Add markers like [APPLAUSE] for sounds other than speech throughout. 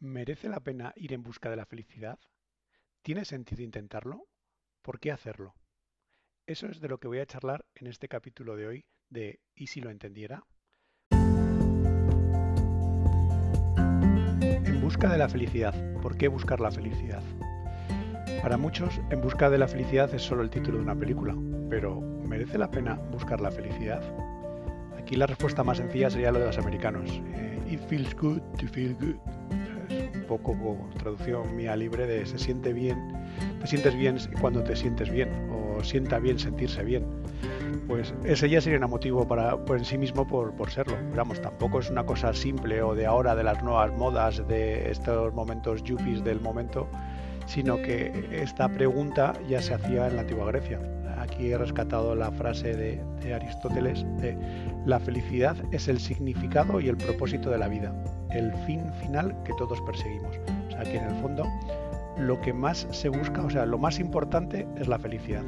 ¿Merece la pena ir en busca de la felicidad? ¿Tiene sentido intentarlo? ¿Por qué hacerlo? Eso es de lo que voy a charlar en este capítulo de hoy de ¿Y si lo entendiera? En busca de la felicidad. ¿Por qué buscar la felicidad? Para muchos, En busca de la felicidad es solo el título de una película, pero ¿merece la pena buscar la felicidad? Aquí la respuesta más sencilla sería lo de los americanos. Eh, It feels good to feel good poco traducción mía libre de se siente bien, te sientes bien cuando te sientes bien o sienta bien sentirse bien. Pues ese ya sería un motivo para, por en sí mismo por, por serlo. Pero tampoco es una cosa simple o de ahora, de las nuevas modas, de estos momentos yuppies del momento, sino que esta pregunta ya se hacía en la antigua Grecia. Aquí he rescatado la frase de, Aristóteles de la felicidad es el significado y el propósito de la vida el fin final que todos perseguimos. O sea que en el fondo lo que más se busca, o sea, lo más importante es la felicidad.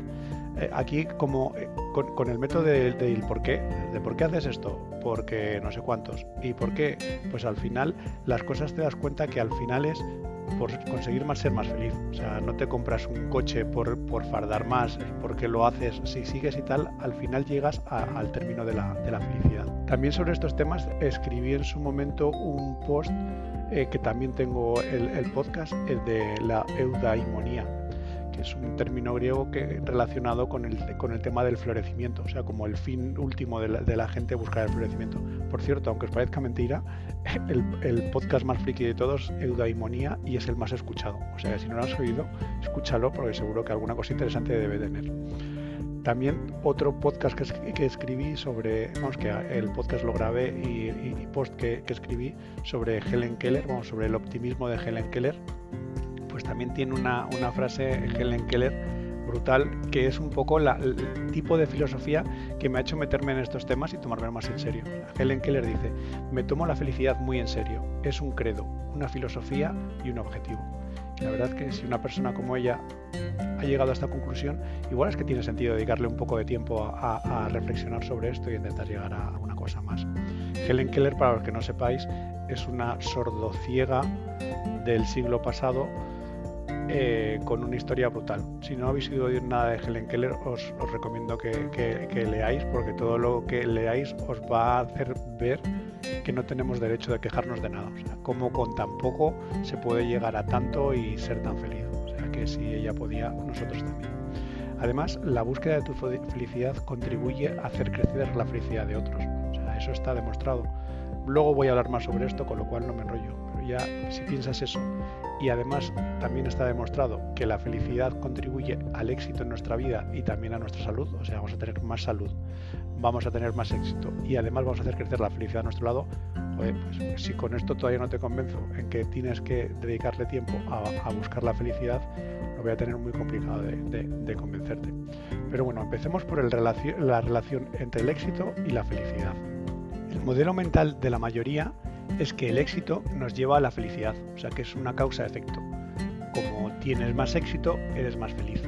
Eh, aquí como eh, con, el método del de, por qué, de por qué haces esto, porque no sé cuántos, y por qué, pues al final las cosas te das cuenta que al final es por conseguir más ser más feliz. O sea, no te compras un coche por, por fardar más, porque lo haces, si sigues y tal, al final llegas al término de la, de la, felicidad. También sobre estos temas escribí en su momento un post eh, que también tengo el, el podcast, el de la eudaimonía es un término griego que, relacionado con el, con el tema del florecimiento, o sea, como el fin último de la, gente buscar el florecimiento. Por cierto, aunque os parezca mentira, [LAUGHS] el, podcast más friki de todos, Eudaimonía, y es el más escuchado. O sea, si no lo has oído, escúchalo porque seguro que alguna cosa interesante debe tener. También otro podcast que, que, escribí sobre, vamos, que el podcast lo grabé y, y post que, que, escribí sobre Helen Keller, vamos, sobre el optimismo de Helen Keller, pues también tiene una, frase Helen Keller brutal, que es un poco la, el tipo de filosofía que me ha hecho meterme en estos temas y tomarme más en serio. Helen Keller dice, me tomo la felicidad muy en serio, es un credo, una filosofía y un objetivo. La verdad que si una persona como ella ha llegado a esta conclusión, igual es que tiene sentido dedicarle un poco de tiempo a, a reflexionar sobre esto y intentar llegar a una cosa más. Helen Keller, para los que no sepáis, es una sordociega del siglo pasado eh, con una historia brutal. Si no habéis oído nada de Helen Keller, os, recomiendo que, leáis, porque todo lo que leáis os va a hacer ver que no tenemos derecho de quejarnos de nada. O sea, cómo con tan poco se puede llegar a tanto y ser tan feliz. O sea, que si ella podía, nosotros también. Además, la búsqueda de tu felicidad contribuye a hacer crecer la felicidad de otros. O eso está demostrado. Luego voy a hablar más sobre esto, con lo cual no me enrollo. Ya, si piensas eso y además también está demostrado que la felicidad contribuye al éxito en nuestra vida y también a nuestra salud, o sea, vamos a tener más salud, vamos a tener más éxito y además vamos a hacer crecer la felicidad a nuestro lado, pues si con esto todavía no te convenzo en que tienes que dedicarle tiempo a, buscar la felicidad, lo voy a tener muy complicado de, convencerte. Pero bueno, empecemos por el la relación entre el éxito y la felicidad. El modelo mental de la mayoría es que el éxito nos lleva a la felicidad, o sea que es una causa-efecto. Como tienes más éxito, eres más feliz.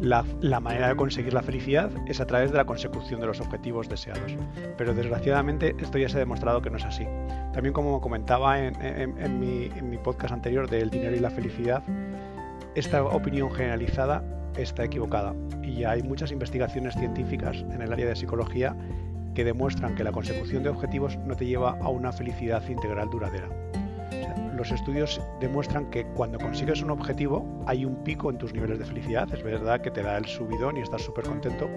La, manera de conseguir la felicidad es a través de la consecución de los objetivos deseados. Pero desgraciadamente esto ya se ha demostrado que no es así. También como comentaba en, mi, en mi podcast anterior del dinero y la felicidad, esta opinión generalizada está equivocada. Y ya hay muchas investigaciones científicas en el área de psicología que demuestran que la consecución de objetivos no te lleva a una felicidad integral duradera los estudios demuestran que cuando consigues un objetivo hay un pico en tus niveles de felicidad. Es verdad que te da el subidón y estás súper contento,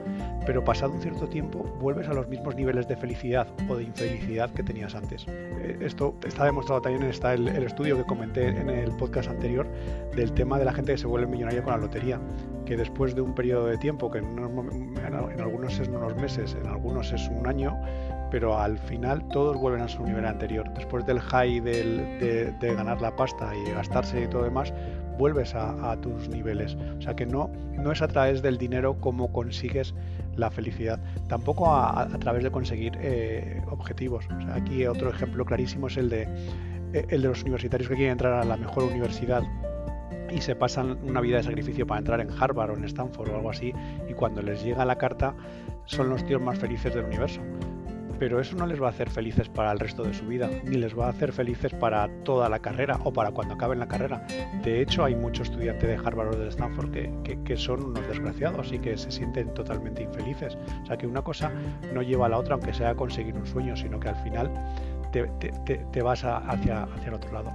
pero pasado un cierto tiempo vuelves a los mismos niveles de felicidad o de infelicidad que tenías antes. Eh, esto está demostrado también está el, estudio que comenté en el podcast anterior del tema de la gente que se vuelve millonaria con la lotería, que después de un periodo de tiempo, que en, en algunos es unos meses, en algunos es un año, pero al final todos vuelven a su nivel anterior. Después del high de, ganar la pasta y gastarse y todo demás, vuelves a, tus niveles. O sea que no, no es a través del dinero como consigues la felicidad, tampoco a, través de conseguir eh, objetivos. aquí otro ejemplo clarísimo es el de, eh, el de los universitarios que quieren entrar a la mejor universidad y se pasan una vida de sacrificio para entrar en Harvard o en Stanford o algo así y cuando les llega la carta son los tíos más felices del universo pero eso no les va a hacer felices para el resto de su vida, ni les va a hacer felices para toda la carrera o para cuando acaben la carrera. De hecho, hay muchos estudiantes de Harvard o de Stanford que, que, son unos desgraciados y que se sienten totalmente infelices. O sea que una cosa no lleva a la otra, aunque sea conseguir un sueño, sino que al final te, te, te vas hacia, hacia el otro lado.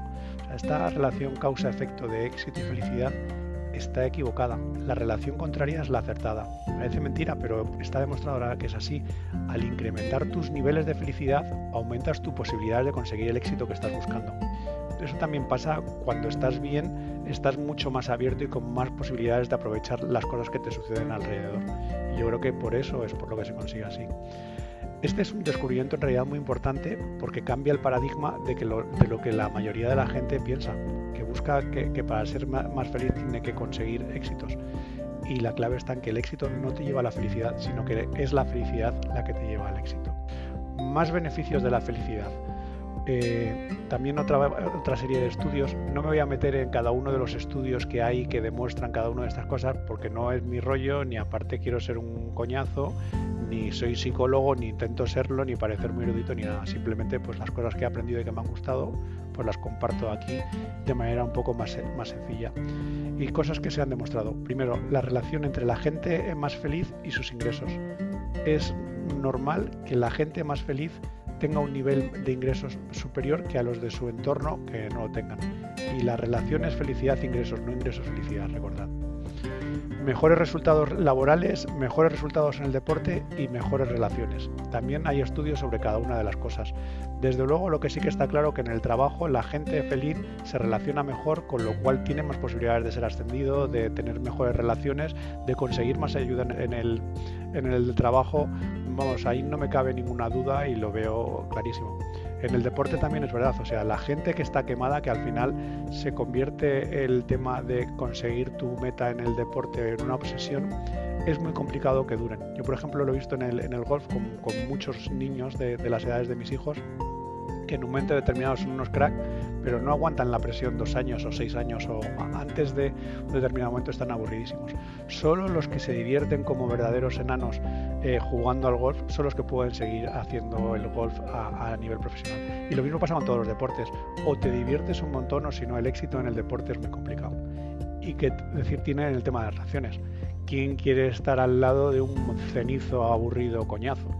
Esta relación causa-efecto de éxito y felicidad está equivocada. La relación contraria es la acertada. Parece mentira, pero está demostrado ahora que es así. Al incrementar tus niveles de felicidad, aumentas tu posibilidad de conseguir el éxito que estás buscando. Eso también pasa cuando estás bien, estás mucho más abierto y con más posibilidades de aprovechar las cosas que te suceden alrededor. Y yo creo que por eso es por lo que se consigue así. Este es un descubrimiento en realidad muy importante porque cambia el paradigma de, de lo que la mayoría de la gente piensa, busca que, para ser más feliz tiene que conseguir éxitos. Y la clave está en que el éxito no te lleva a la felicidad, sino que es la felicidad la que te lleva al éxito. Más beneficios de la felicidad. Eh, también otra, otra serie de estudios. No me voy a meter en cada uno de los estudios que hay que demuestran cada una de estas cosas porque no es mi rollo, ni aparte quiero ser un coñazo, ni soy psicólogo, ni intento serlo, ni parecer muy erudito, ni nada. Simplemente pues las cosas que he aprendido y que me han gustado, pues las comparto aquí de manera un poco más, más sencilla. Y cosas que se han demostrado. Primero, la relación entre la gente más feliz y sus ingresos. Es normal que la gente más feliz tenga un nivel de ingresos superior que a los de su entorno que no lo tengan. Y la relación es felicidad-ingresos, no ingresos-felicidad, recordad mejores resultados laborales, mejores resultados en el deporte y mejores relaciones. También hay estudios sobre cada una de las cosas. Desde luego lo que sí que está claro que en el trabajo la gente feliz se relaciona mejor, con lo cual tiene más posibilidades de ser ascendido, de tener mejores relaciones, de conseguir más ayuda en el, en el trabajo. Vamos, ahí no me cabe ninguna duda y lo veo clarísimo. En el deporte también es verdad, o sea, la gente que está quemada, que al final se convierte el tema de conseguir tu meta en el deporte en una obsesión, es muy complicado que duren. Yo, por ejemplo, lo he visto en el, golf con, muchos niños de las edades de mis hijos que en un momento determinado son unos crack, pero no aguantan la presión dos años o seis años o antes de un determinado momento están aburridísimos. Solo los que se divierten como verdaderos enanos eh, jugando al golf son los que pueden seguir haciendo el golf a, nivel profesional. Y lo mismo pasa con todos los deportes. O te diviertes un montón o si no el éxito en el deporte es muy complicado. Y qué decir tiene en el tema de las relaciones. ¿Quién quiere estar al lado de un cenizo aburrido coñazo?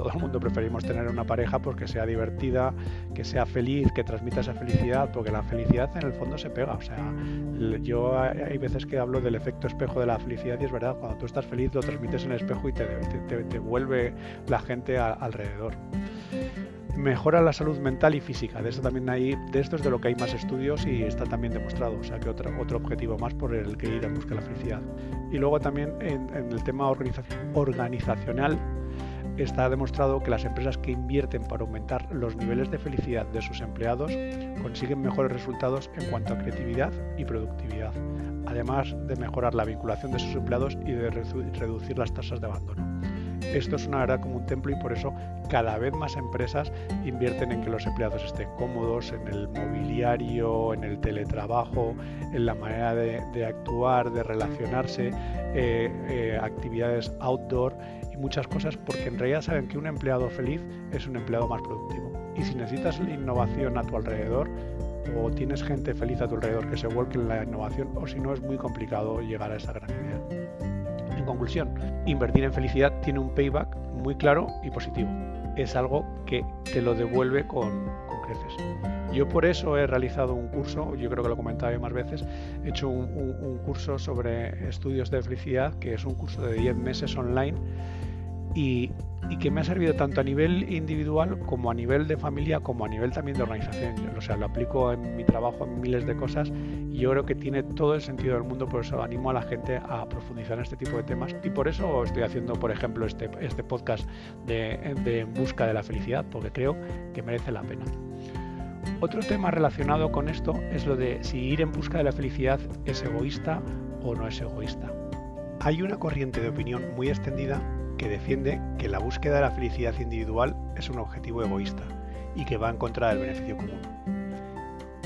Todo el mundo preferimos tener una pareja porque sea divertida, que sea feliz, que transmita esa felicidad, porque la felicidad en el fondo se pega. O sea, yo hay veces que hablo del efecto espejo de la felicidad y es verdad, cuando tú estás feliz lo transmites en el espejo y te, vuelve la gente alrededor mejora la salud mental y física. De esto también hay, de esto es de lo que hay más estudios y está también demostrado. O sea que otro, objetivo más por el que ir a buscar la felicidad. Y luego también en el tema organizacional está demostrado que las empresas que invierten para aumentar los niveles de felicidad de sus empleados consiguen mejores resultados en cuanto a creatividad y productividad, además de mejorar la vinculación de sus empleados y de reducir las tasas de abandono. Esto es una verdad como un templo y por eso cada vez más empresas invierten en que los empleados estén cómodos, en el mobiliario, en el teletrabajo, en la manera de, actuar, de relacionarse, eh, eh, actividades outdoor muchas cosas porque en realidad saben que un empleado feliz es un empleado más productivo. Y si necesitas innovación a tu alrededor o tienes gente feliz a tu alrededor que se vuelque en la innovación o si no es muy complicado llegar a esa gran idea. En conclusión, invertir en felicidad tiene un payback muy claro y positivo. Es algo que te lo devuelve con, creces. Yo por eso he realizado un curso, yo creo que lo he comentado más veces, he hecho un, un curso sobre estudios de felicidad, que es un curso de 10 meses online y, que me ha servido tanto a nivel individual como a nivel de familia como a nivel también de organización. O sea, lo aplico en mi trabajo en miles de cosas y yo creo que tiene todo el sentido del mundo, por eso animo a la gente a profundizar en este tipo de temas y por eso estoy haciendo, por ejemplo, este, este podcast de, de En Busca de la Felicidad, porque creo que merece la pena. Otro tema relacionado con esto es lo de si ir en busca de la felicidad es egoísta o no es egoísta. Hay una corriente de opinión muy extendida que defiende que la búsqueda de la felicidad individual es un objetivo egoísta y que va en contra del beneficio común.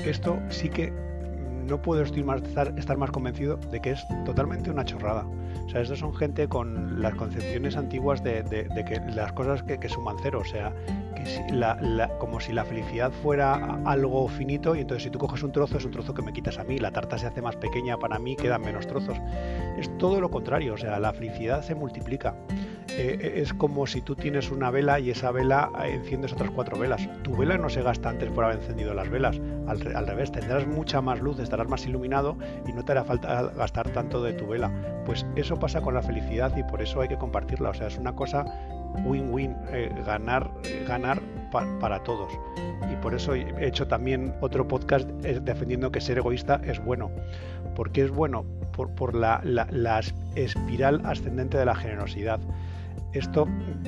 Esto sí que no puedo estar, más convencido de que es totalmente una chorrada. O sea, estos son gente con las concepciones antiguas de, que las cosas que, suman cero. O sea, como si la felicidad fuera algo finito y entonces si tú coges un trozo es un trozo que me quitas a mí. La tarta se hace más pequeña para mí, quedan menos trozos. Es todo lo contrario. O sea, la felicidad se multiplica. Eh, es como si tú tienes una vela y esa vela eh, enciendes otras cuatro velas. Tu vela no se gasta antes por haber encendido las velas. Al, revés, tendrás mucha más luz, estarás más iluminado y no te hará falta gastar tanto de tu vela. Pues eso pasa con la felicidad y por eso hay que compartirla. O sea, es una cosa win-win, eh, ganar, ganar para todos. Y por eso he hecho también otro podcast defendiendo que ser egoísta es bueno. ¿Por qué es bueno? Por, la, la espiral ascendente de la generosidad. Esto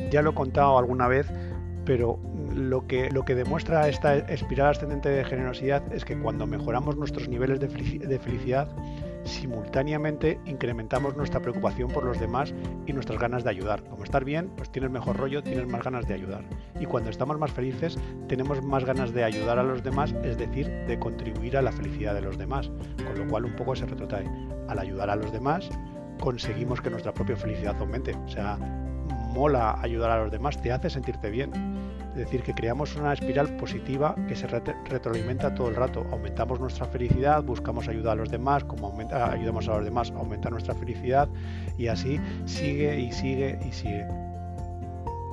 ya lo he contado alguna vez, pero lo que, lo que demuestra esta espiral ascendente de generosidad es que cuando mejoramos nuestros niveles de, felicidad, simultáneamente incrementamos nuestra preocupación por los demás y nuestras ganas de ayudar. Como estar bien, pues tienes mejor rollo, tienes más ganas de ayudar. Y cuando estamos más felices, tenemos más ganas de ayudar a los demás, es decir, de contribuir a la felicidad de los demás. Con lo cual un poco se retrotrae. Al ayudar a los demás, conseguimos que nuestra propia felicidad aumente. O sea, mola ayudar a los demás, te hace sentirte bien. Es decir, que creamos una espiral positiva que se retroalimenta todo el rato. Aumentamos nuestra felicidad, buscamos ayudar a los demás, como ayudamos a los demás, aumenta nuestra felicidad y así sigue y sigue y sigue.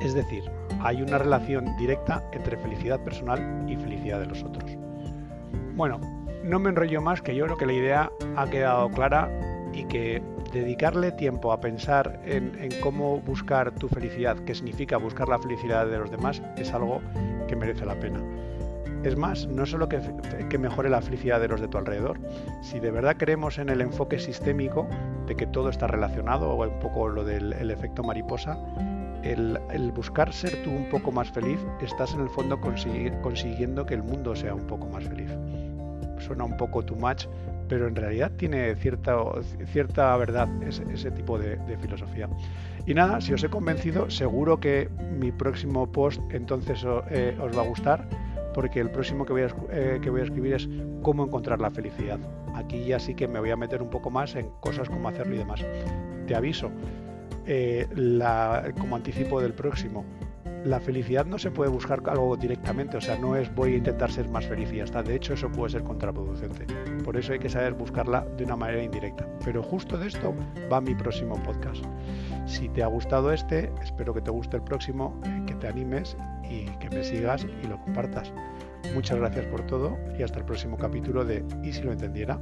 Es decir, hay una relación directa entre felicidad personal y felicidad de los otros. Bueno, no me enrollo más, que yo creo que la idea ha quedado clara y que dedicarle tiempo a pensar en, cómo buscar tu felicidad, que significa buscar la felicidad de los demás, es algo que merece la pena. Es más, no solo que, mejore la felicidad de los de tu alrededor, si de verdad creemos en el enfoque sistémico de que todo está relacionado, o un poco lo del efecto mariposa, el, buscar ser tú un poco más feliz, estás en el fondo consiguiendo que el mundo sea un poco más feliz. Suena un poco too much, pero en realidad tiene cierta, cierta verdad ese, tipo de, filosofía. Y nada, si os he convencido, seguro que mi próximo post entonces eh, os va a gustar, porque el próximo que voy, a, eh, que voy a escribir es cómo encontrar la felicidad. Aquí ya sí que me voy a meter un poco más en cosas como hacerlo y demás. Te aviso, eh, como anticipo del próximo, la felicidad no se puede buscar algo directamente, o sea, no es voy a intentar ser más feliz y ya está. De hecho, eso puede ser contraproducente. Por eso hay que saber buscarla de una manera indirecta. Pero justo de esto va mi próximo podcast. Si te ha gustado este, espero que te guste el próximo, que te animes y que me sigas y lo compartas. Muchas gracias por todo y hasta el próximo capítulo de ¿Y si lo entendiera?